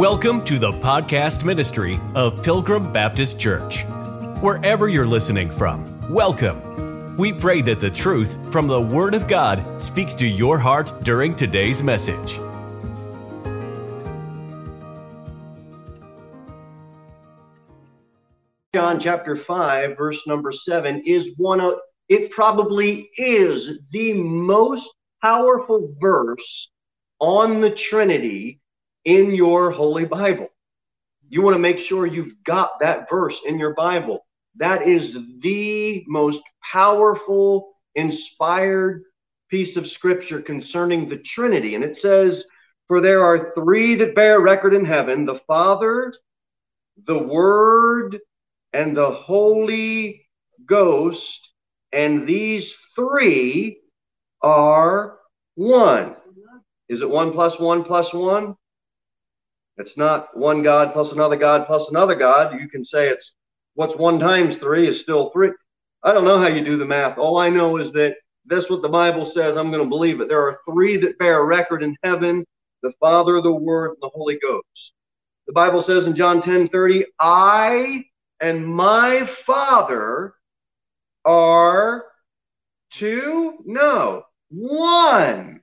Welcome to the podcast ministry of Pilgrim Baptist Church. Wherever you're listening from, welcome. We pray that the truth from the Word of God speaks to your heart during today's message. John chapter 5, verse number 7 is one of, it probably is the most powerful verse on the Trinity in your Holy Bible. You want to make sure you've got that verse in your Bible. That is the most powerful, inspired piece of scripture concerning the Trinity. And it says, For there are three that bear record in heaven the Father, the Word, and the Holy Ghost. And these three are one. Is it one plus one plus one? It's not one God plus another God plus another God. You can say it's what's one times three is still three. I don't know how you do the math. All I know is that that's what the Bible says. I'm going to believe it. There are three that bear record in heaven the Father, the Word, and the Holy Ghost. The Bible says in John 10 30, I and my Father are two? No, one.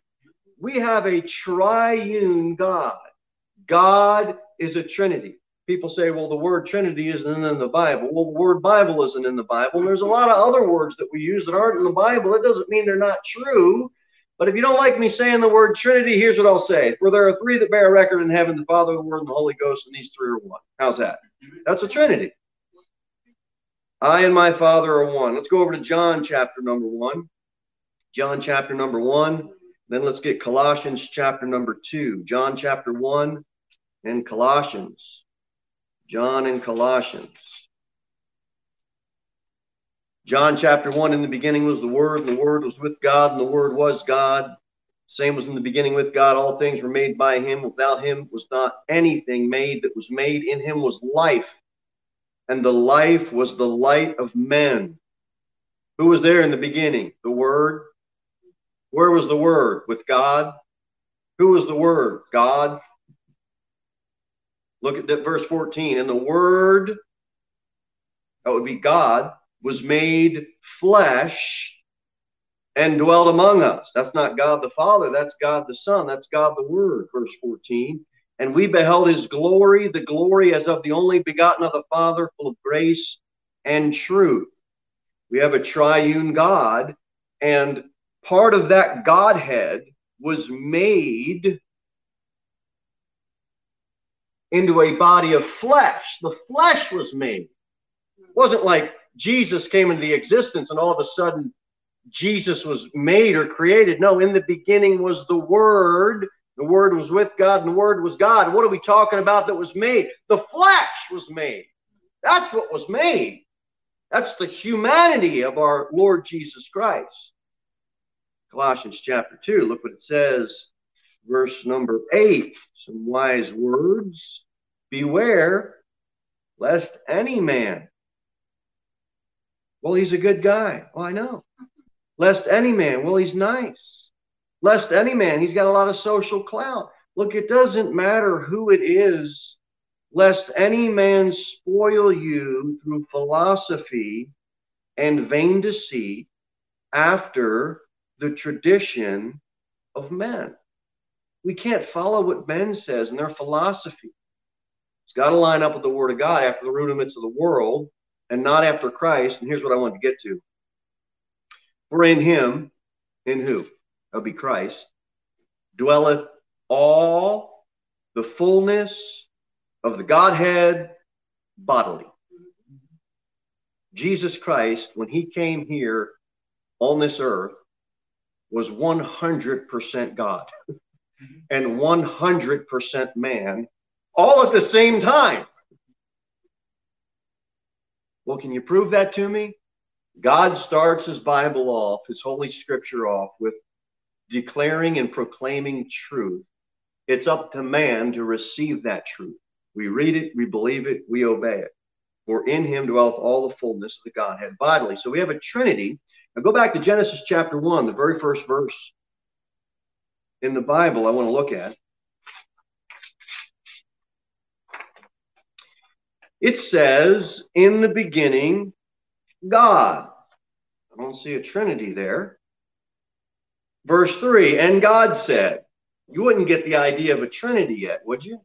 We have a triune God. God is a Trinity. People say, well, the word Trinity isn't in the Bible. Well, the word Bible isn't in the Bible. And there's a lot of other words that we use that aren't in the Bible. It doesn't mean they're not true. But if you don't like me saying the word Trinity, here's what I'll say. For there are three that bear record in heaven the Father, the Word, and the Holy Ghost, and these three are one. How's that? That's a Trinity. I and my Father are one. Let's go over to John chapter number one. John chapter number one. Then let's get Colossians chapter number two. John chapter one and Colossians. John and Colossians. John chapter 1 In the beginning was the Word, and the Word was with God, and the Word was God. Same was in the beginning with God. All things were made by Him. Without Him was not anything made that was made. In Him was life, and the life was the light of men. Who was there in the beginning? The Word. Where was the Word? With God. Who was the Word? God. Look at that verse 14. And the Word, that would be God, was made flesh and dwelt among us. That's not God the Father, that's God the Son, that's God the Word, verse 14. And we beheld his glory, the glory as of the only begotten of the Father, full of grace and truth. We have a triune God, and part of that Godhead was made into a body of flesh. The flesh was made. It wasn't like Jesus came into the existence and all of a sudden Jesus was made or created. No, in the beginning was the Word. The Word was with God and the Word was God. What are we talking about that was made? The flesh was made. That's what was made. That's the humanity of our Lord Jesus Christ. Colossians chapter 2, look what it says, verse number 8. Some wise words. Beware lest any man. Well, he's a good guy. Well, I know. Lest any man. Well, he's nice. Lest any man. He's got a lot of social clout. Look, it doesn't matter who it is, lest any man spoil you through philosophy and vain deceit after the tradition of men. We can't follow what men says and their philosophy. It's got to line up with the Word of God after the rudiments of the world and not after Christ. And here's what I want to get to. For in him, in who? That'll be Christ, dwelleth all the fullness of the Godhead bodily. Jesus Christ, when he came here on this earth, was 100% God Mm-hmm. and 100% man all at the same time. Well, can you prove that to me? God starts his Bible off, his Holy Scripture off with declaring and proclaiming truth. It's up to man to receive that truth. We read it, we believe it, we obey it. For in him dwelleth all the fullness of the Godhead bodily. So we have a Trinity. Now go back to Genesis chapter 1, the very first verse in the Bible I want to look at. It says, in the beginning, God. I don't see a Trinity there. Verse 3 And God said, You wouldn't get the idea of a Trinity yet, would you?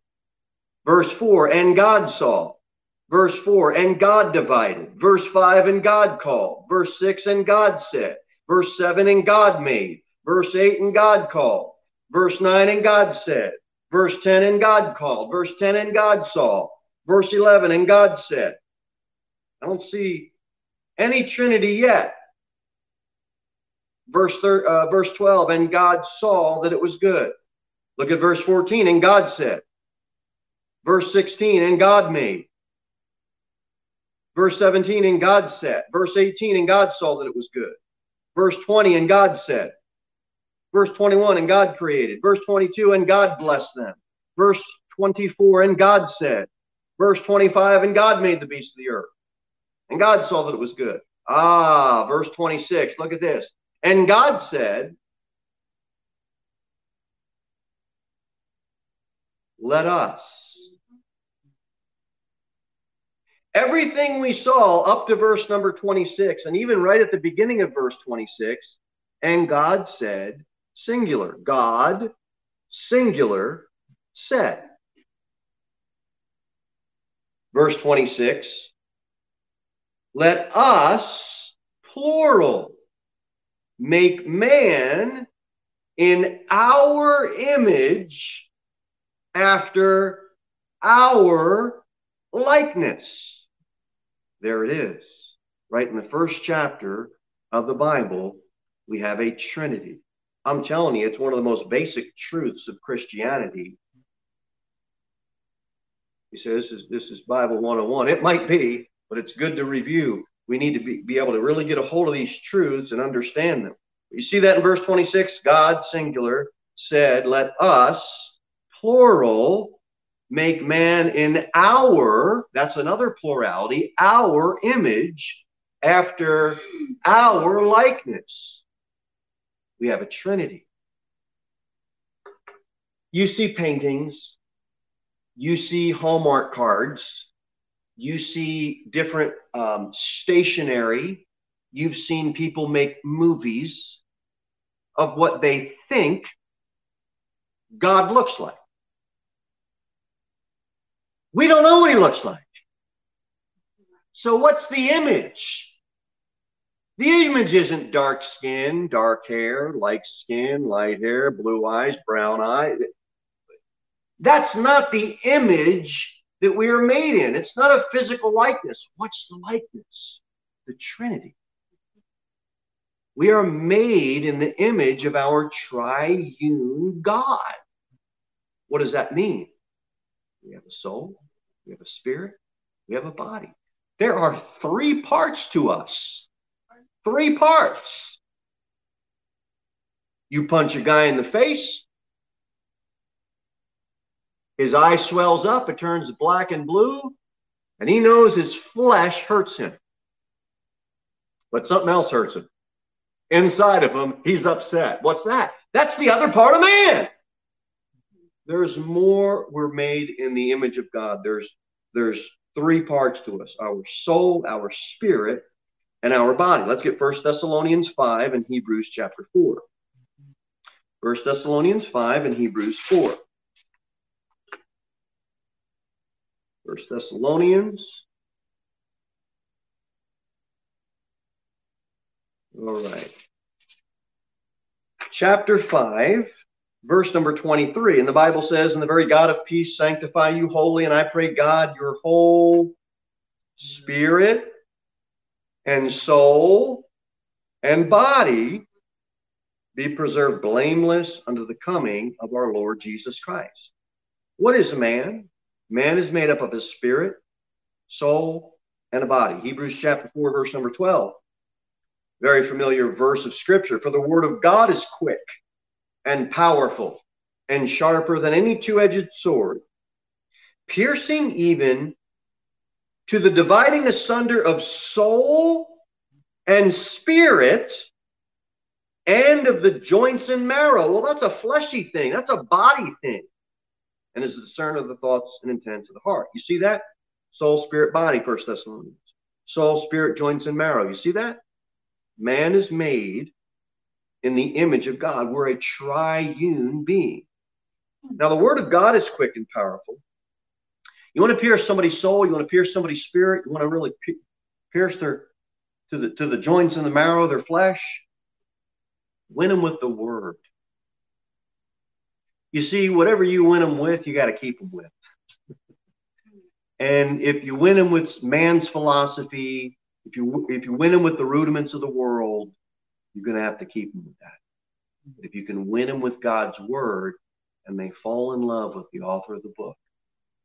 Verse 4 And God saw. Verse 4 And God divided. Verse 5 And God called. Verse 6 And God said. Verse 7 And God made. Verse 8 And God called. Verse 9 And God said. Verse 10 And God called. Verse 10 And God saw. Verse 11 And God said. I don't see any Trinity yet. Verse, thir- uh, verse 12, and God saw that it was good. Look at verse 14, and God said. Verse 16, and God made. Verse 17, and God said. Verse 18, and God saw that it was good. Verse 20, and God said. Verse 21, and God created. Verse 22, and God blessed them. Verse 24, and God said. Verse 25, and God made the beasts of the earth. And God saw that it was good. Ah, verse 26, look at this. And God said, Let us. Everything we saw up to verse number 26, and even right at the beginning of verse 26, and God said, singular. God, singular, said. Verse 26, let us, plural, make man in our image after our likeness. There it is. Right in the first chapter of the Bible, we have a Trinity. I'm telling you, it's one of the most basic truths of Christianity. He says this is, this is Bible 101. It might be, but it's good to review we need to be, be able to really get a hold of these truths and understand them. You see that in verse 26? God, singular, said, Let us, plural, make man in our, that's another plurality, our image after our likeness. We have a trinity. You see paintings, you see Hallmark cards, you see different um, stationery. You've seen people make movies of what they think God looks like. We don't know what he looks like. So, what's the image? The image isn't dark skin, dark hair, light skin, light hair, blue eyes, brown eyes. That's not the image that we are made in. It's not a physical likeness. What's the likeness? The Trinity. We are made in the image of our triune God. What does that mean? We have a soul, we have a spirit, we have a body. There are three parts to us. Three parts. You punch a guy in the face, his eye swells up, it turns black and blue, and he knows his flesh hurts him. But something else hurts him. Inside of him, he's upset. What's that? That's the other part of man. There's more. We're made in the image of God. There's there's three parts to us: our soul, our spirit, and our body. Let's get First Thessalonians 5 and Hebrews chapter 4. First Thessalonians 5 and Hebrews 4. First Thessalonians. All right. Chapter 5, verse number 23. And the Bible says, And the very God of peace sanctify you wholly, and I pray God your whole spirit and soul and body be preserved blameless unto the coming of our Lord Jesus Christ. What is man? Man is made up of his spirit, soul, and a body. Hebrews chapter 4, verse number 12. Very familiar verse of scripture. For the word of God is quick and powerful and sharper than any two edged sword, piercing even to the dividing asunder of soul and spirit and of the joints and marrow. Well, that's a fleshy thing, that's a body thing and is the discerner of the thoughts and intents of the heart. You see that? Soul, spirit, body, First Thessalonians. Soul, spirit, joints, and marrow. You see that? Man is made in the image of God. We're a triune being. Now, the word of God is quick and powerful. You want to pierce somebody's soul, you want to pierce somebody's spirit, you want to really pierce their to the to the joints and the marrow of their flesh. Win them with the word. You see, whatever you win them with, you got to keep them with. and if you win them with man's philosophy, if you if you win them with the rudiments of the world, you're going to have to keep them with that. But if you can win them with God's word, and they fall in love with the author of the book,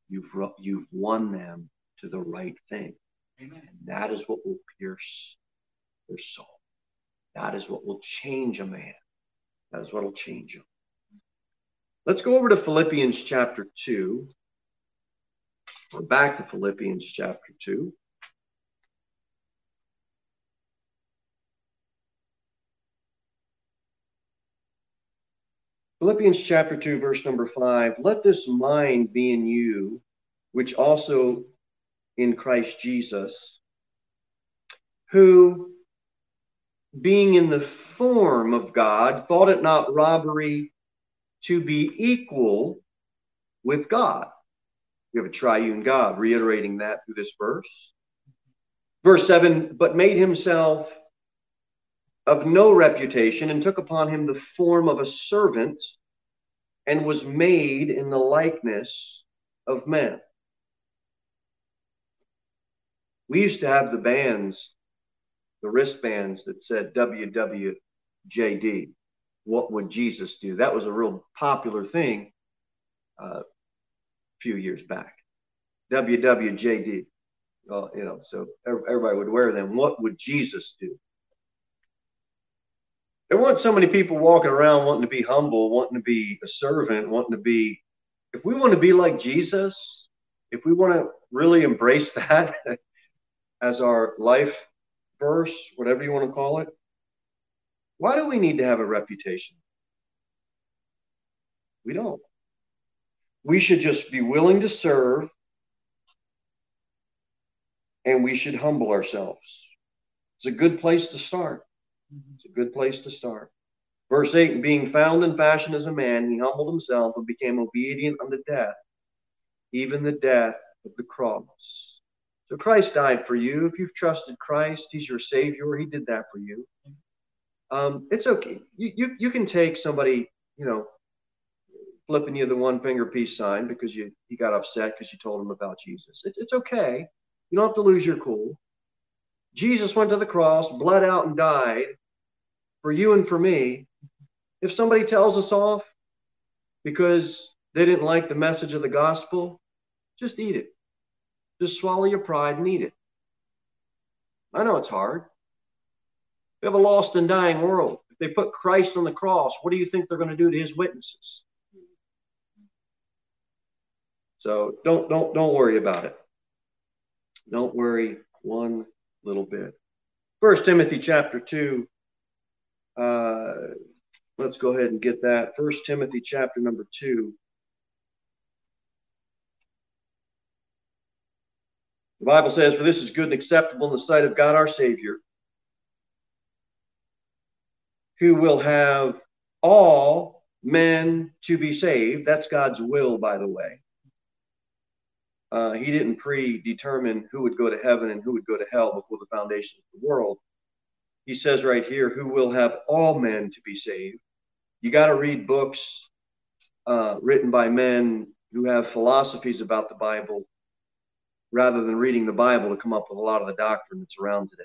you've you've won them to the right thing. Amen. And that is what will pierce their soul. That is what will change a man. That is what will change him. Let's go over to Philippians chapter 2. We're back to Philippians chapter 2. Philippians chapter 2, verse number 5 Let this mind be in you, which also in Christ Jesus, who, being in the form of God, thought it not robbery to be equal with God. We have a triune God, reiterating that through this verse. Verse 7 But made himself of no reputation, and took upon him the form of a servant, and was made in the likeness of men. We used to have the bands, the wristbands that said WWJD. What would Jesus do? That was a real popular thing uh, a few years back. WWJD. Well, you know, so everybody would wear them. What would Jesus do? There weren't so many people walking around wanting to be humble, wanting to be a servant, wanting to be. If we want to be like Jesus, if we want to really embrace that as our life verse, whatever you want to call it, why do we need to have a reputation? We don't. We should just be willing to serve and we should humble ourselves. It's a good place to start. It's a good place to start. Verse 8 Being found in fashion as a man, he humbled himself and became obedient unto death, even the death of the cross. So Christ died for you. If you've trusted Christ, he's your Savior. He did that for you. Um, it's okay. You, you, you can take somebody, you know, flipping you the one finger peace sign because you, you got upset because you told him about Jesus. It, it's okay. You don't have to lose your cool. Jesus went to the cross, bled out, and died for you and for me. If somebody tells us off because they didn't like the message of the gospel, just eat it. Just swallow your pride and eat it. I know it's hard. We have a lost and dying world. If they put Christ on the cross, what do you think they're going to do to his witnesses? So don't don't don't worry about it. Don't worry one little bit. First Timothy chapter 2. Uh, let's go ahead and get that. First Timothy chapter number 2. The Bible says, For this is good and acceptable in the sight of God our Savior, who will have all men to be saved. That's God's will, by the way. Uh, he didn't predetermine who would go to heaven and who would go to hell before the foundation of the world. He says right here, who will have all men to be saved. You got to read books uh, written by men who have philosophies about the Bible rather than reading the Bible to come up with a lot of the doctrine that's around today.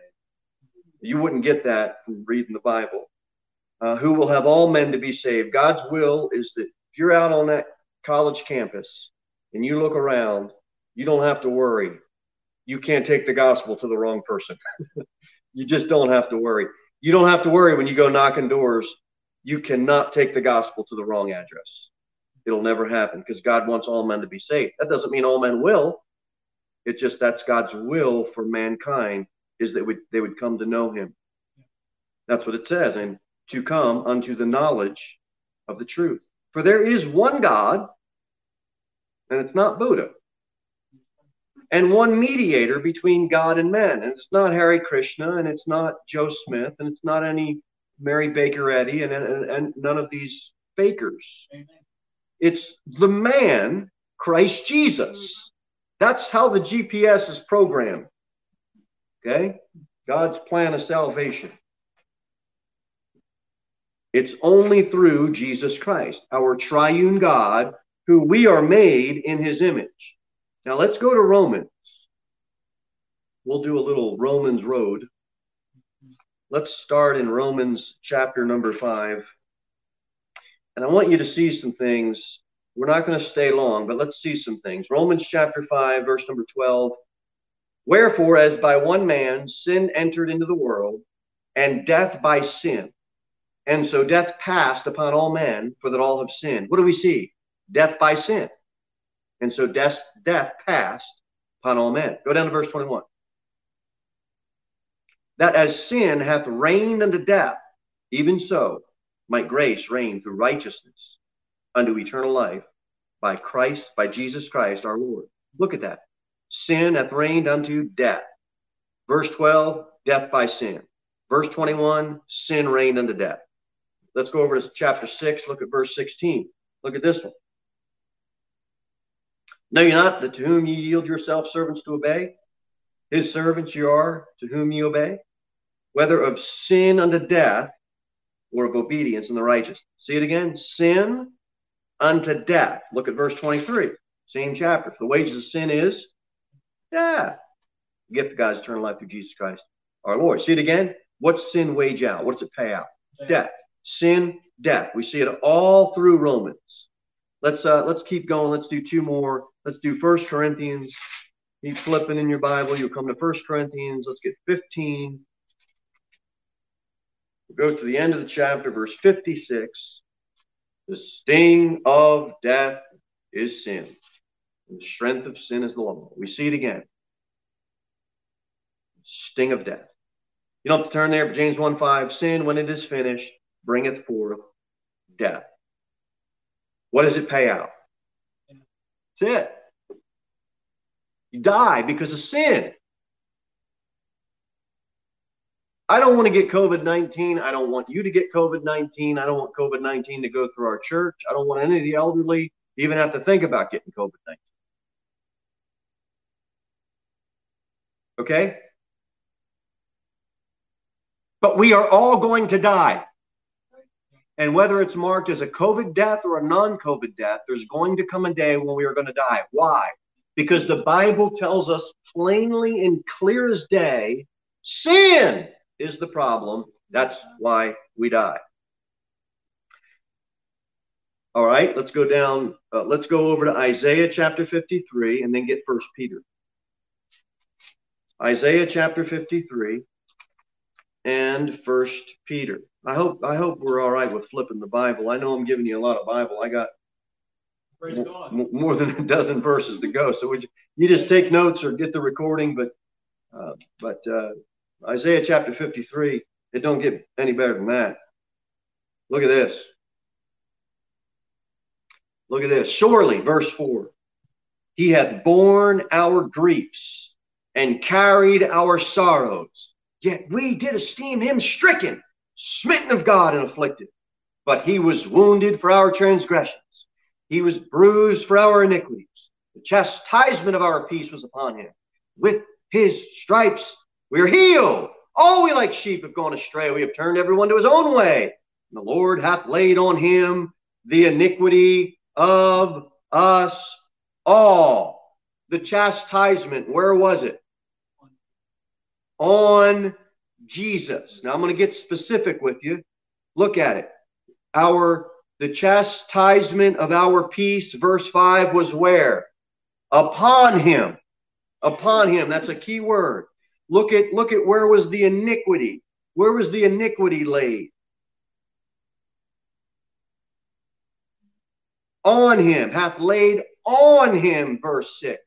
You wouldn't get that from reading the Bible. Uh, who will have all men to be saved? God's will is that if you're out on that college campus and you look around you don't have to worry. You can't take the gospel to the wrong person. you just don't have to worry. You don't have to worry when you go knocking doors. You cannot take the gospel to the wrong address. It'll never happen because God wants all men to be saved. That doesn't mean all men will. It's just that's God's will for mankind is that they would come to know him. That's what it says, and to come unto the knowledge of the truth. For there is one God, and it's not Buddha and one mediator between God and men. And it's not Harry Krishna, and it's not Joe Smith, and it's not any Mary Baker Eddy, and, and, and none of these fakers. Amen. It's the man, Christ Jesus. That's how the GPS is programmed. Okay? God's plan of salvation. It's only through Jesus Christ, our triune God, who we are made in his image. Now let's go to Romans. We'll do a little Romans road. Let's start in Romans chapter number five. And I want you to see some things. We're not going to stay long, but let's see some things. Romans chapter 5, verse number 12. Wherefore, as by one man sin entered into the world, and death by sin. And so death passed upon all men, for that all have sinned. What do we see? Death by sin. And so death, death passed upon all men. Go down to verse 21. That as sin hath reigned unto death, even so might grace reign through righteousness unto eternal life by Christ, by Jesus Christ our Lord. Look at that. Sin hath reigned unto death. Verse 12, death by sin. Verse 21, sin reigned unto death. Let's go over to chapter 6. Look at verse 16. Look at this one. Know ye not that to whom ye yield yourselves servants to obey? His servants you are to whom ye obey, whether of sin unto death or of obedience in the righteous. See it again? Sin unto death. Look at verse 23, same chapter. The wages of sin is death. The gift of God's eternal life through Jesus Christ our Lord. See it again? What's sin wage out? What's it pay out? Death. death. Sin, death. We see it all through Romans. Let's uh let's keep going. Let's do two more. Let's do First Corinthians. Keep flipping in your Bible. You'll come to First Corinthians. Let's get 15. We'll go to the end of the chapter, verse 56. The sting of death is sin. And the strength of sin is the law. We see it again. Sting of death. You don't have to turn there, but James 1 5, sin, when it is finished, bringeth forth death. What does it pay out? That's it. You die because of sin. I don't want to get COVID 19. I don't want you to get COVID 19. I don't want COVID 19 to go through our church. I don't want any of the elderly to even have to think about getting COVID 19. Okay? But we are all going to die. And whether it's marked as a COVID death or a non COVID death, there's going to come a day when we are going to die. Why? Because the Bible tells us plainly and clear as day sin is the problem. That's why we die. All right, let's go down. Uh, let's go over to Isaiah chapter 53 and then get First Peter. Isaiah chapter 53 and First Peter. I hope I hope we're all right with flipping the Bible. I know I'm giving you a lot of Bible. I got m- more than a dozen verses to go. So you, you, just take notes or get the recording. But uh, but uh, Isaiah chapter 53, it don't get any better than that. Look at this. Look at this. Surely, verse 4, he hath borne our griefs and carried our sorrows. Yet we did esteem him stricken smitten of God and afflicted. But he was wounded for our transgressions, he was bruised for our iniquities. The chastisement of our peace was upon him. With his stripes we are healed. All we like sheep have gone astray. We have turned everyone to his own way. And the Lord hath laid on him the iniquity of us all. The chastisement, where was it? On Jesus. Now I'm going to get specific with you. Look at it. Our the chastisement of our peace, verse 5 was where? Upon him. Upon him. That's a key word. Look at look at where was the iniquity? Where was the iniquity laid? On him, hath laid on him, verse 6,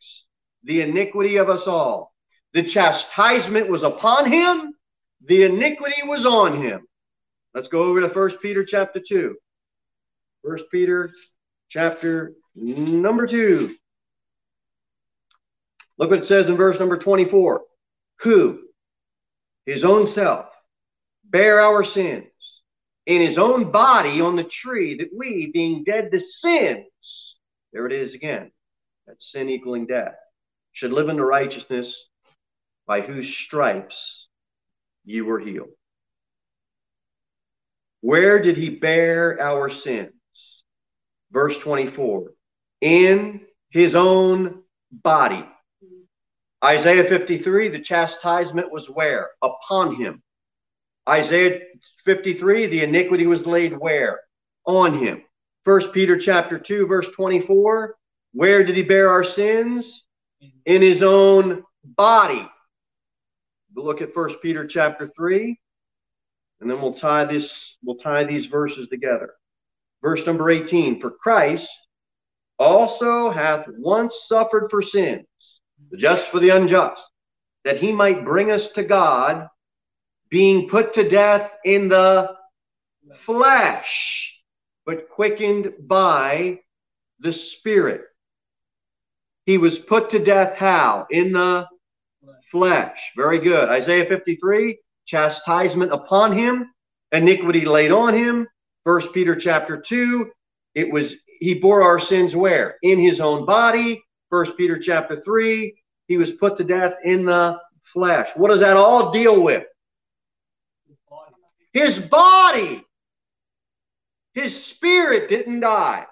the iniquity of us all. The chastisement was upon him, the iniquity was on him. Let's go over to First Peter chapter 2. First Peter chapter number 2. Look what it says in verse number 24. Who, his own self, bear our sins in his own body on the tree, that we, being dead to sins, there it is again, that sin equaling death, should live in the righteousness by whose stripes you were healed. Where did he bear our sins? Verse 24. In his own body. Isaiah 53, the chastisement was where? Upon him. Isaiah 53, the iniquity was laid where? On him. First Peter chapter 2, verse 24. Where did he bear our sins? In his own body. We'll look at First Peter chapter 3, and then we'll tie this, we'll tie these verses together. Verse number 18, for Christ also hath once suffered for sins, the just for the unjust, that he might bring us to God, being put to death in the flesh, but quickened by the Spirit. He was put to death how? In the flesh. Very good. Isaiah 53, chastisement upon him, iniquity laid on him. First Peter chapter 2, it was he bore our sins where? In his own body. First Peter chapter 3, he was put to death in the flesh. What does that all deal with? His body. His spirit didn't die.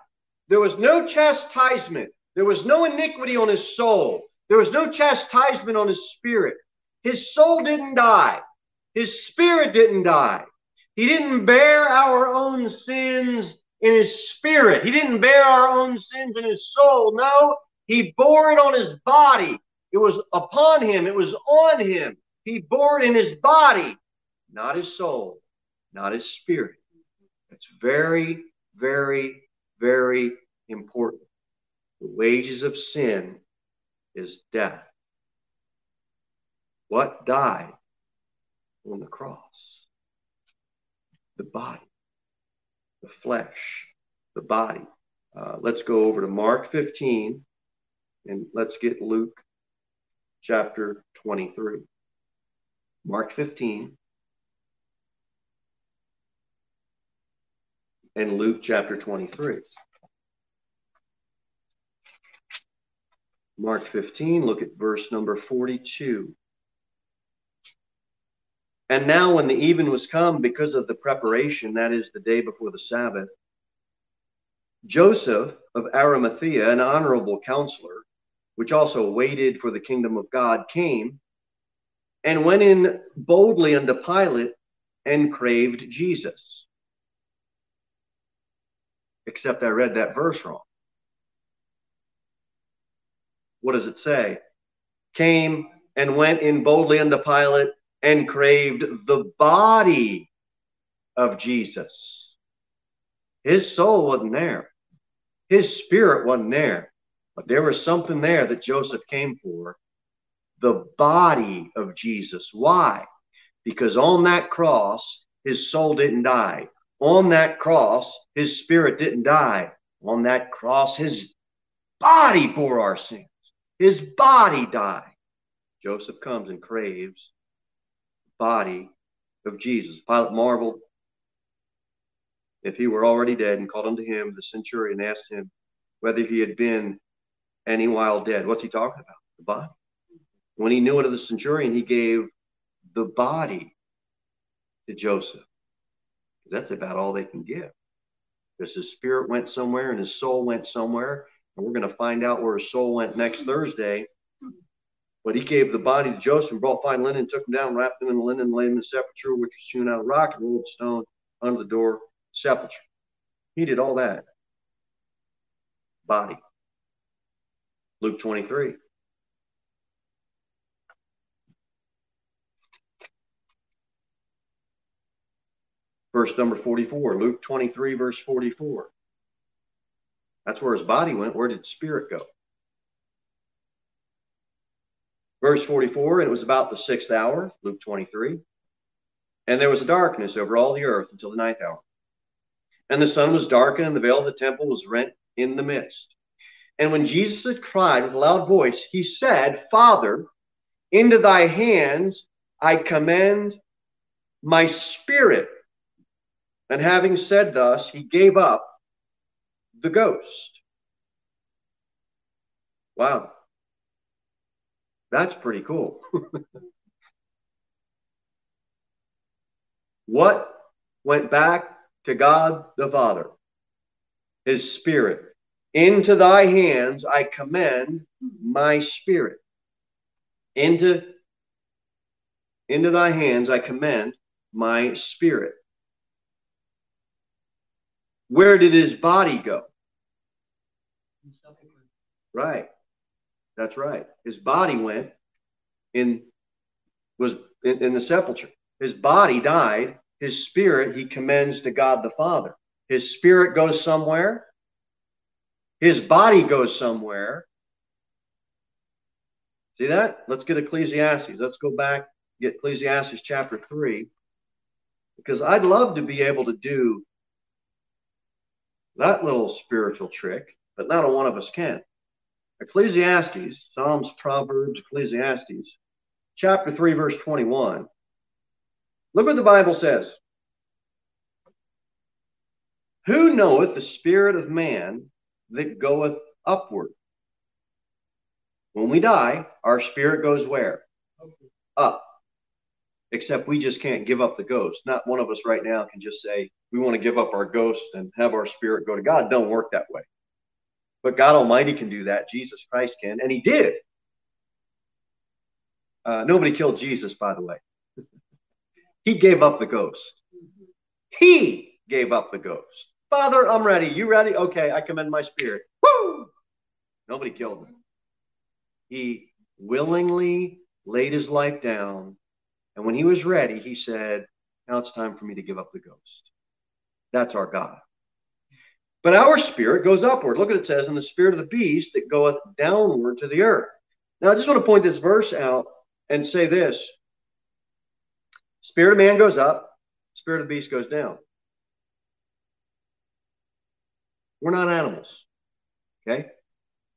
There was no chastisement. There was no iniquity on his soul. There was no chastisement on his spirit. His soul didn't die. His spirit didn't die. He didn't bear our own sins in his spirit. He didn't bear our own sins in his soul. No, he bore it on his body. It was upon him, it was on him. He bore it in his body, not his soul, not his spirit. That's very, very, very important. The wages of sin is death. What died on the cross? The body, the flesh, the body. Uh, let's go over to Mark 15 and let's get Luke chapter 23. Mark 15 and Luke chapter 23. Mark 15, look at verse number 42. And now, when the even was come, because of the preparation, that is the day before the Sabbath, Joseph of Arimathea, an honorable counselor, which also waited for the kingdom of God, came and went in boldly unto Pilate and craved Jesus. Except I read that verse wrong what does it say? Came and went in boldly unto Pilate and craved the body of Jesus. His soul wasn't there, his spirit wasn't there, but there was something there that Joseph came for the body of Jesus. Why? Because on that cross, his soul didn't die. On that cross, his spirit didn't die. On that cross, his body bore our sin. His body died. Joseph comes and craves the body of Jesus. Pilate marveled if he were already dead and called unto him the centurion and asked him whether he had been any while dead. What's he talking about? The body. When he knew it of the centurion, he gave the body to Joseph. That's about all they can give. Because his spirit went somewhere and his soul went somewhere, we're going to find out where his soul went next Thursday. But he gave the body to Joseph and brought fine linen, took him down, wrapped him in the linen, laid him in the sepulchre, which was hewn out of rock and rolled stone under the door sepulchre. He did all that. Body. Luke 23. Verse number 44. Luke 23, verse 44. That's where his body went. Where did spirit go? Verse 44, and it was about the sixth hour, Luke 23. And there was a darkness over all the earth until the ninth hour. And the sun was darkened, and the veil of the temple was rent in the midst. And when Jesus had cried with a loud voice, he said, Father, into thy hands I commend my spirit. And having said thus, he gave up the ghost. Wow. That's pretty cool. what went back to God the Father? His Spirit. Into thy hands I commend my spirit. Into, into thy hands I commend my spirit. Where did his body go? Right. That's right. His body went in was in, in, the sepulcher. His body died. His spirit he commends to God the Father. His spirit goes somewhere. His body goes somewhere. See that? Let's get Ecclesiastes. Let's go back, get Ecclesiastes chapter 3. Because I'd love to be able to do that little spiritual trick, but not a one of us can. Ecclesiastes, Psalms, Proverbs, Ecclesiastes, chapter 3, verse 21. Look what the Bible says. Who knoweth the spirit of man that goeth upward? When we die, our spirit goes where? Up. Except we just can't give up the ghost. Not one of us right now can just say, we want to give up our ghost and have our spirit go to God. Don't work that way. But God Almighty can do that. Jesus Christ can. And He did. Uh, nobody killed Jesus, by the way. he gave up the ghost. He gave up the ghost. Father, I'm ready. You ready? Okay, I commend my spirit. Woo! Nobody killed him. He willingly laid his life down. And when he was ready, he said, Now it's time for me to give up the ghost. That's our God. But our spirit goes upward. Look what it says, in the spirit of the beast that goeth downward to the earth. Now, I just want to point this verse out and say this Spirit of man goes up, spirit of the beast goes down. We're not animals. Okay?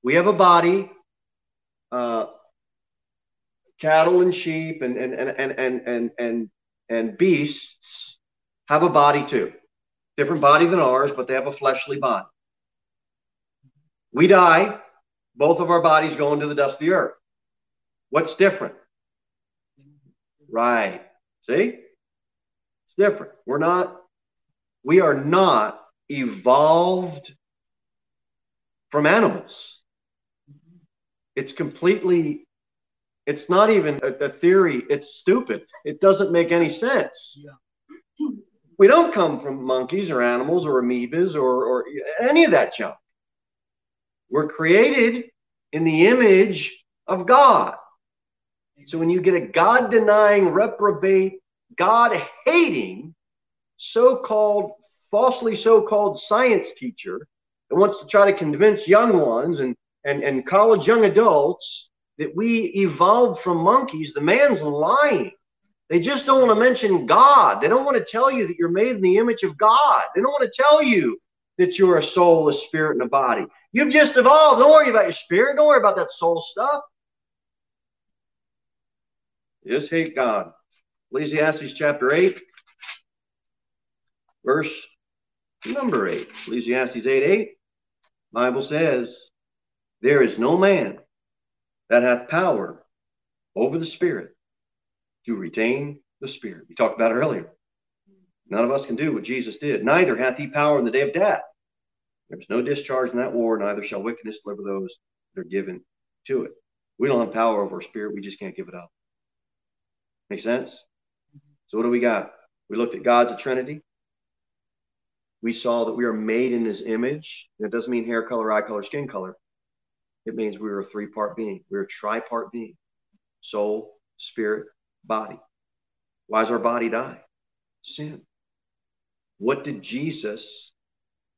We have a body. Uh, cattle and sheep and and and and and and and, and beasts have a body too different body than ours, but they have a fleshly body. We die, both of our bodies go into the dust of the earth. What's different? Right. See? It's different. We're not, we are not evolved from animals. It's completely, it's not even a, a theory. It's stupid. It doesn't make any sense. Yeah. We don't come from monkeys or animals or amoebas or, or any of that junk. We're created in the image of God. So when you get a God denying, reprobate, God hating, so called, falsely so called science teacher that wants to try to convince young ones and, and, and college young adults that we evolved from monkeys, the man's lying. They just don't want to mention God. They don't want to tell you that you're made in the image of God. They don't want to tell you that you're a soul, a spirit, and a body. You've just evolved. Don't worry about your spirit. Don't worry about that soul stuff. just hate God. Ecclesiastes chapter 8, verse number 8. Ecclesiastes 8 8. Bible says, There is no man that hath power over the spirit to retain the Spirit. We talked about earlier. None of us can do what Jesus did. Neither hath he power in the day of death. There's no discharge in that war, neither shall wickedness deliver those that are given to it. We don't have power over our spirit, we just can't give it up. Make sense? So what do we got? We looked at God's a Trinity. We saw that we are made in his image. It doesn't mean hair color, eye color, skin color. It means we are a three-part being. We're a tripart being. Soul, spirit, body. Why does our body die? Sin. What did Jesus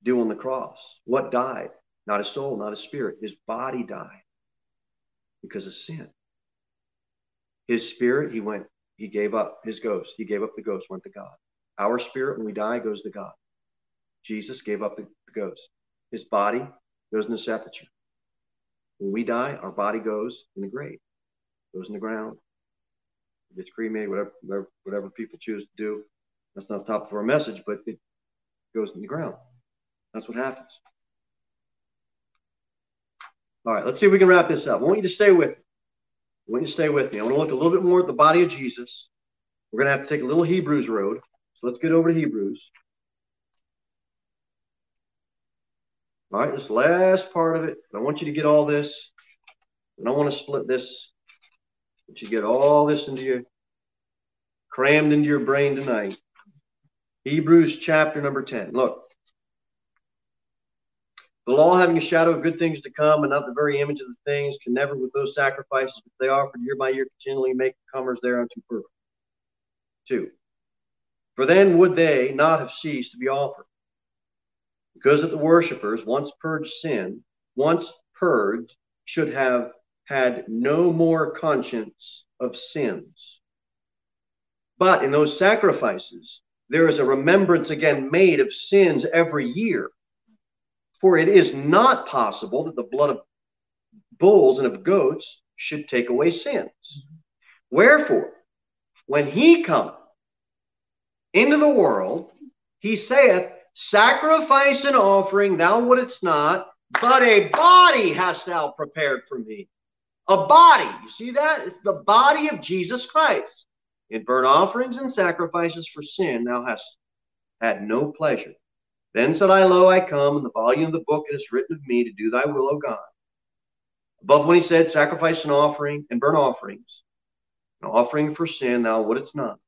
do on the cross? What died? Not his soul, not his spirit. His body died because of sin. His spirit, he went, he gave up his ghost. He gave up the ghost, went to God. Our spirit, when we die, goes to God. Jesus gave up the, the ghost. His body goes in the sepulcher. When we die, our body goes in the grave, goes in the ground, gets cremated, whatever, whatever, people choose to do. That's not the top of our message, but it goes in the ground. That's what happens. All right, let's see if we can wrap this up. I want you to stay with me. I want you to stay with me. I want to look a little bit more at the body of Jesus. We're going to have to take a little Hebrews road. So let's get over to Hebrews. All right, this last part of it. I want you to get all this. And I want to split this. But you get all this into your crammed into your brain tonight. Hebrews chapter number 10. Look. The law having a shadow of good things to come and not the very image of the things can never with those sacrifices which they offered year by year continually make the comers thereunto perfect. Two. For then would they not have ceased to be offered because that the worshippers, once purged sin, once purged, should have had no more conscience of sins. But in those sacrifices, there is a remembrance again made of sins every year. For it is not possible that the blood of bulls and of goats should take away sins. Wherefore, when he cometh into the world, he saith, Sacrifice and offering thou wouldest not, but a body hast thou prepared for me. A body. You see that? It's the body of Jesus Christ. In burnt offerings and sacrifices for sin thou hast had no pleasure. Then said I, Lo, I come, and the volume of the book it is written of me to do thy will, O God. Above when he said, Sacrifice and offering and burnt offerings, an offering for sin thou wouldest not,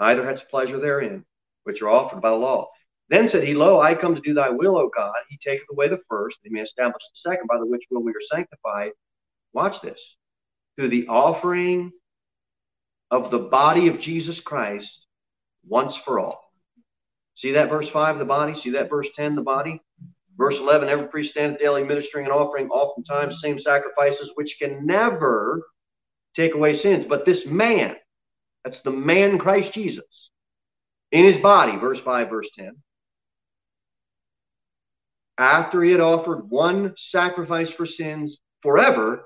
neither hadst pleasure therein, which are offered by the law. Then said he, Lo, I come to do thy will, O God. He taketh away the first, he may establish the second, by the which will we are sanctified. Watch this. Through the offering of the body of Jesus Christ once for all. See that verse 5, the body? See that verse 10, the body? Verse 11, every priest standeth daily ministering and offering oftentimes same sacrifices, which can never take away sins. But this man, that's the man Christ Jesus, in his body, verse 5, verse 10, after he had offered one sacrifice for sins forever,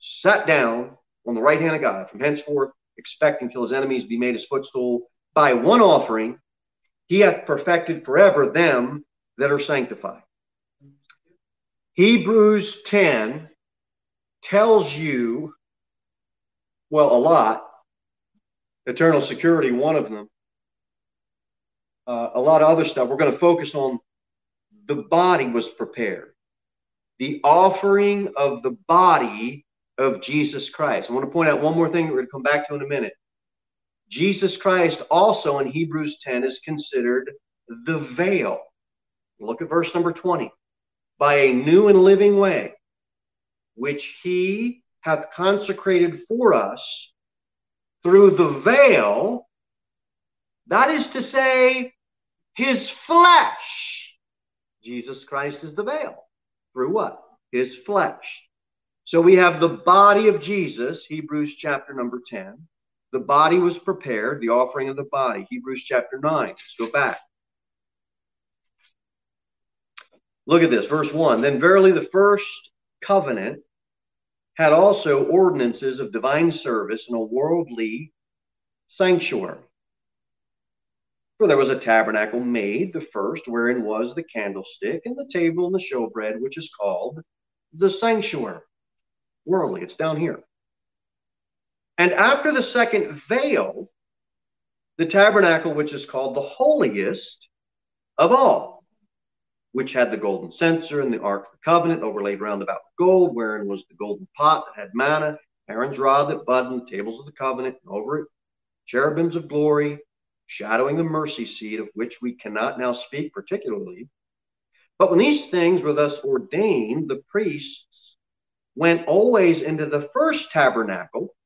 sat down on the right hand of God, from henceforth expecting till his enemies be made his footstool. By one offering, he hath perfected forever them that are sanctified. Hebrews 10 tells you, well, a lot. Eternal security, one of them. Uh, a lot of other stuff. We're going to focus on the body was prepared. The offering of the body of Jesus Christ. I want to point out one more thing that we're going to come back to in a minute. Jesus Christ also in Hebrews 10 is considered the veil. Look at verse number 20. By a new and living way, which he hath consecrated for us through the veil, that is to say, his flesh Jesus Christ is the veil. Through what? His flesh. So we have the body of Jesus, Hebrews chapter number 10. The body was prepared, the offering of the body, Hebrews chapter 9. Let's go back. Look at this, verse 1. Then verily the first covenant had also ordinances of divine service and a worldly sanctuary. For there was a tabernacle made, the first, wherein was the candlestick and the table and the showbread, which is called the sanctuary. Worldly, it's down here. And after the second veil, the tabernacle, which is called the holiest of all, which had the golden censer and the ark of the covenant overlaid round about with gold, wherein was the golden pot that had manna, Aaron's rod that budded, the tables of the covenant, and over it cherubims of glory, shadowing the mercy seat of which we cannot now speak particularly. But when these things were thus ordained, the priests went always into the first tabernacle,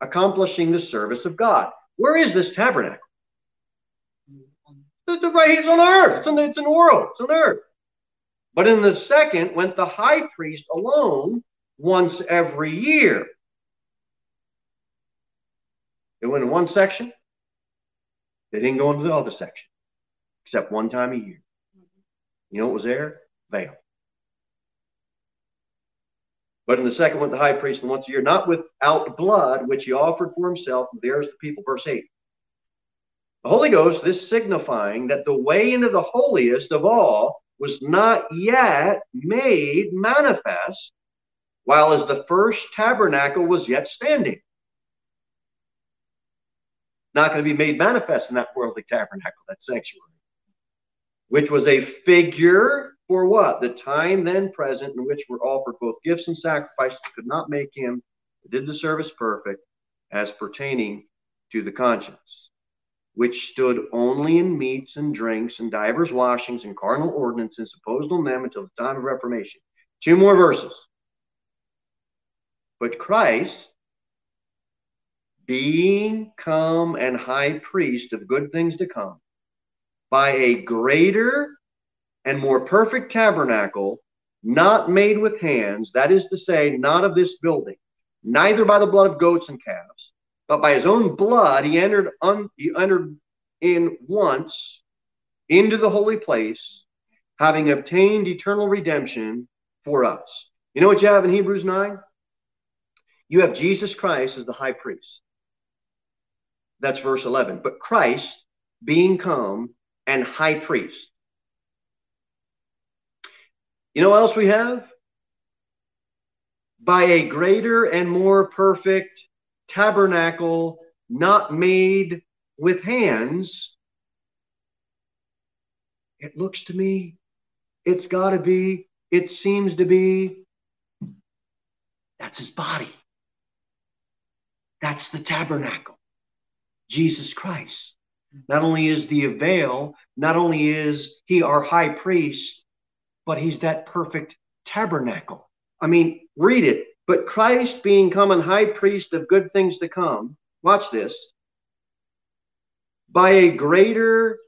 accomplishing the service of God. Where is this tabernacle? It's right it's on earth. It's in, the, it's in the world. It's on earth. But in the second went the high priest alone once every year. It went in one section, they didn't go into the other section except one time a year. Mm-hmm. You know what was there? Veil. But in the second one, the high priest once a year, not without blood, which he offered for himself and theirs the people. Verse 8. The Holy Ghost, this signifying that the way into the holiest of all was not yet made manifest, while as the first tabernacle was yet standing. Not going to be made manifest in that worldly tabernacle, that sanctuary, which was a figure for what? The time then present in which were offered both gifts and sacrifices could not make him did the service perfect as pertaining to the conscience, which stood only in meats and drinks and divers washings and carnal ordinances imposed on them until the time of Reformation. Two more verses. But Christ, being come and high priest of good things to come, by a greater and more perfect tabernacle, not made with hands, that is to say, not of this building, neither by the blood of goats and calves, but by his own blood he entered un, he entered in once into the holy place, having obtained eternal redemption for us. You know what you have in Hebrews 9? You have Jesus Christ as the high priest. That's verse 11. But Christ being come and high priest. You know what else we have? By a greater and more perfect tabernacle not made with hands. It looks to me, it's got to be, it seems to be, that's his body. That's the tabernacle. Jesus Christ. Not only is the veil, not only is he our high priest, but he's that perfect tabernacle. I mean, read it. But Christ being come and high priest of good things to come, watch this, by a greater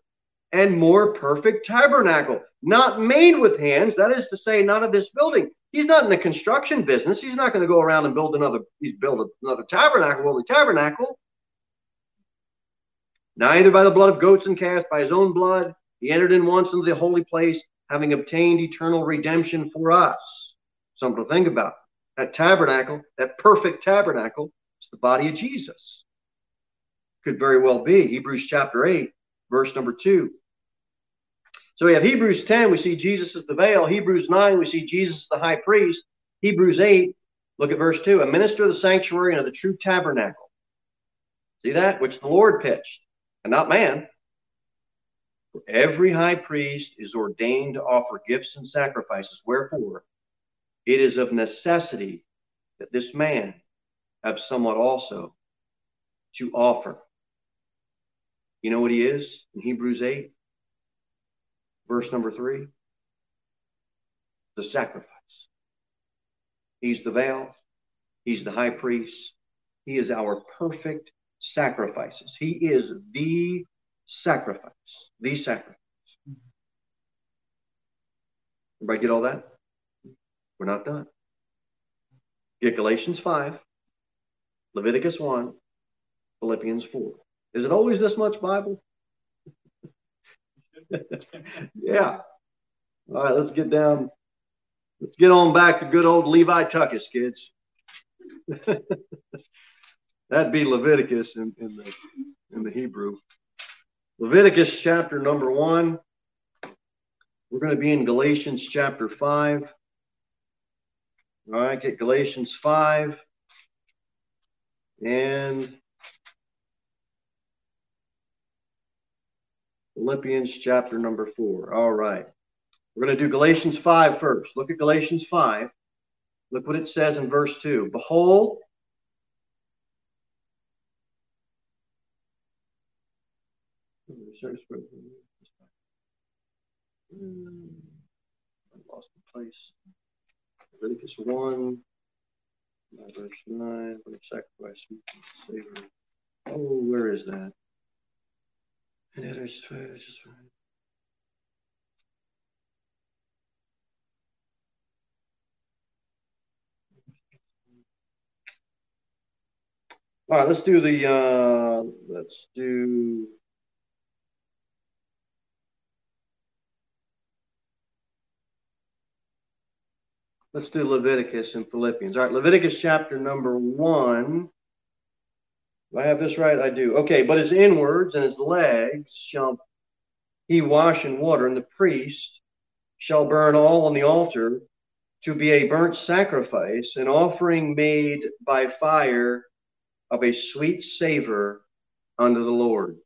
and more perfect tabernacle, not made with hands, that is to say, not of this building. He's not in the construction business. He's not going to go around and build another, he's build another tabernacle, holy tabernacle. Neither by the blood of goats and calves, by his own blood, he entered in once into the holy place, having obtained eternal redemption for us. Something to think about. That tabernacle, that perfect tabernacle, is the body of Jesus. Could very well be. Hebrews chapter 8, verse number 2. So we have Hebrews 10, we see Jesus as the veil. Hebrews 9, we see Jesus the high priest. Hebrews 8, look at verse 2 a minister of the sanctuary and of the true tabernacle. See that? Which the Lord pitched, and not man. For every high priest is ordained to offer gifts and sacrifices. Wherefore, it is of necessity that this man have somewhat also to offer. You know what he is in Hebrews 8, verse number 3? The sacrifice. He's the veil, he's the high priest, he is our perfect sacrifices. He is the sacrifice the sacrifice. Everybody get all that? We're not done. Get Galatians 5, Leviticus 1, Philippians 4. Is it always this much Bible? yeah. All right, let's get down. Let's get on back to good old Levi Tuckus, kids. That'd be Leviticus in, in the in the Hebrew. Leviticus chapter number one. We're going to be in Galatians chapter five. All right, get Galatians 5 and Philippians chapter number 4. All right. We're going to do Galatians 5 first. Look at Galatians 5. Look what it says in verse 2. Behold, search for hmm. I lost the place. Leviticus 1, verse 9, for the sacrifice Savior. Oh, where is that? And it is just All right, let's do the uh let's do Let's do Leviticus and Philippians. All right, Leviticus chapter number one. Do I have this right? I do. Okay, but his inwards and his legs shall he wash in water, and the priest shall burn all on the altar to be a burnt sacrifice, an offering made by fire of a sweet savor unto the Lord.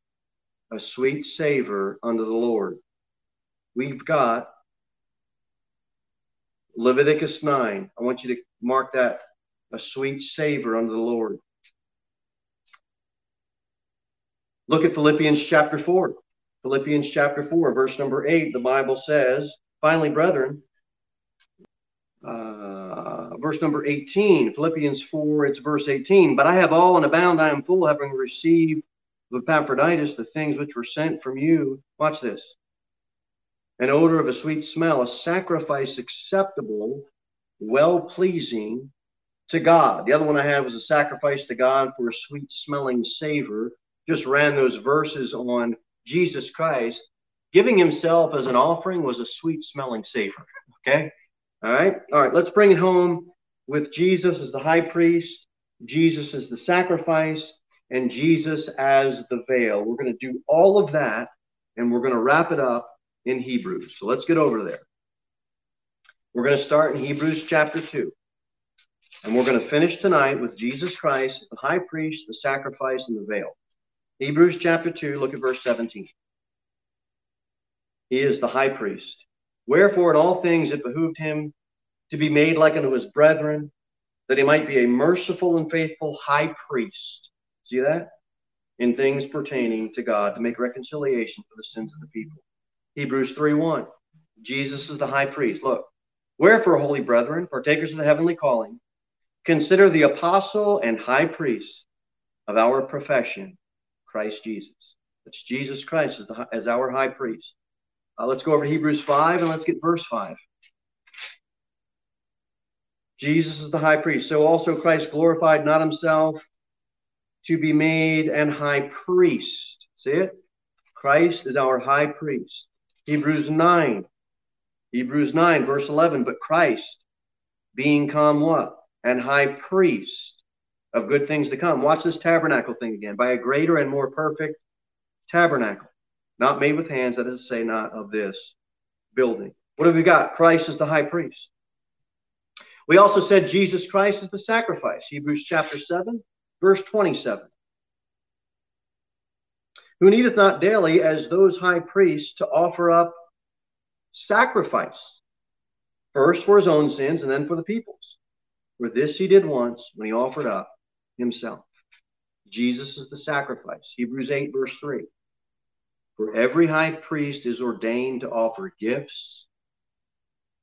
A sweet savor unto the Lord. We've got Leviticus 9. I want you to mark that a sweet savor unto the Lord. Look at Philippians chapter 4. Philippians chapter 4, verse number 8, the Bible says, Finally, brethren, uh, verse number 18, Philippians 4, it's verse 18. But I have all and abound, I am full, having received of Epaphroditus the things which were sent from you. Watch this. An odor of a sweet smell, a sacrifice acceptable, well pleasing to God. The other one I had was a sacrifice to God for a sweet smelling savor. Just ran those verses on Jesus Christ. Giving himself as an offering was a sweet smelling savor. Okay? All right? All right, let's bring it home with Jesus as the high priest, Jesus as the sacrifice, and Jesus as the veil. We're going to do all of that, and we're going to wrap it up in Hebrews. So let's get over there. We're going to start in Hebrews chapter 2. And we're going to finish tonight with Jesus Christ the high priest, the sacrifice, and the veil. Hebrews chapter 2, look at verse 17. He is the high priest. Wherefore, in all things it behooved him to be made like unto his brethren, that he might be a merciful and faithful high priest. See that? In things pertaining to God, to make reconciliation for the sins of the people. Hebrews 3 1. Jesus is the high priest. Look, wherefore, holy brethren, partakers of the heavenly calling, consider the apostle and high priest of our profession, Christ Jesus. That's Jesus Christ as, the, as our high priest. Uh, let's go over to Hebrews 5 and let's get verse 5. Jesus is the high priest. So also Christ glorified not himself to be made an high priest. See it? Christ is our high priest. Hebrews 9. Hebrews 9, verse 11. But Christ, being come what? And high priest of good things to come. Watch this tabernacle thing again. By a greater and more perfect tabernacle, not made with hands, that is to say, not of this building. What have we got? Christ is the high priest. We also said Jesus Christ is the sacrifice. Hebrews chapter 7, verse 27. Who needeth not daily, as those high priests, to offer up sacrifice, first for his own sins and then for the people's. For this he did once when he offered up himself. Jesus is the sacrifice. Hebrews 8, verse 3. For every high priest is ordained to offer gifts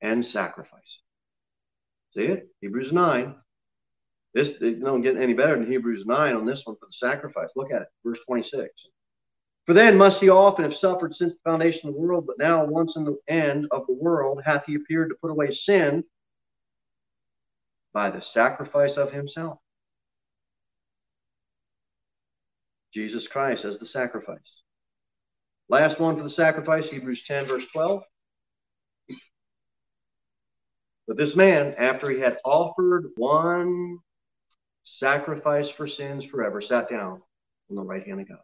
and sacrifices. See it? Hebrews 9. This it don't get any better than Hebrews 9 on this one for the sacrifice. Look at it, verse 26. For then must he often have suffered since the foundation of the world, but now once in the end of the world hath he appeared to put away sin by the sacrifice of himself. Jesus Christ as the sacrifice. Last one for the sacrifice, Hebrews 10, verse 12. But this man, after he had offered one sacrifice for sins forever, sat down on the right hand of God.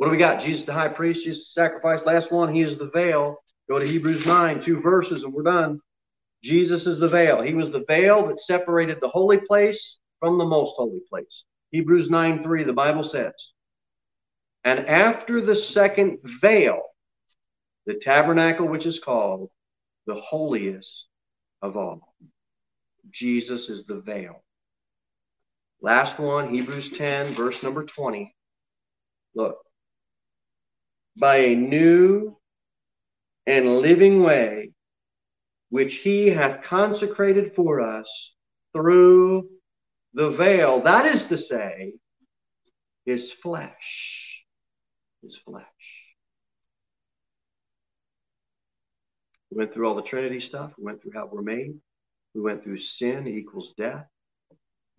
What do we got? Jesus the high priest, Jesus sacrifice. Last one, he is the veil. Go to Hebrews 9, two verses, and we're done. Jesus is the veil. He was the veil that separated the holy place from the most holy place. Hebrews 9 3, the Bible says, And after the second veil, the tabernacle which is called the holiest of all. Jesus is the veil. Last one, Hebrews 10, verse number 20. Look. By a new and living way, which he hath consecrated for us through the veil, that is to say, his flesh. His flesh. We went through all the Trinity stuff. We went through how we're made. We went through sin equals death.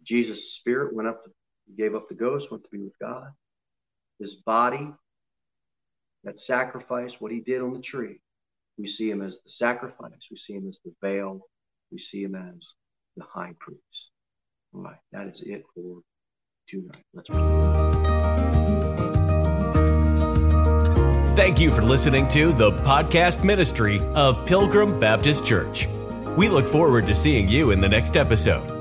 Jesus' spirit went up, to, gave up the ghost, went to be with God. His body, that sacrifice, what he did on the tree, we see him as the sacrifice. We see him as the veil We see him as the high priest. All right, that is it for tonight. Let's pray. Thank you for listening to the podcast ministry of Pilgrim Baptist Church. We look forward to seeing you in the next episode.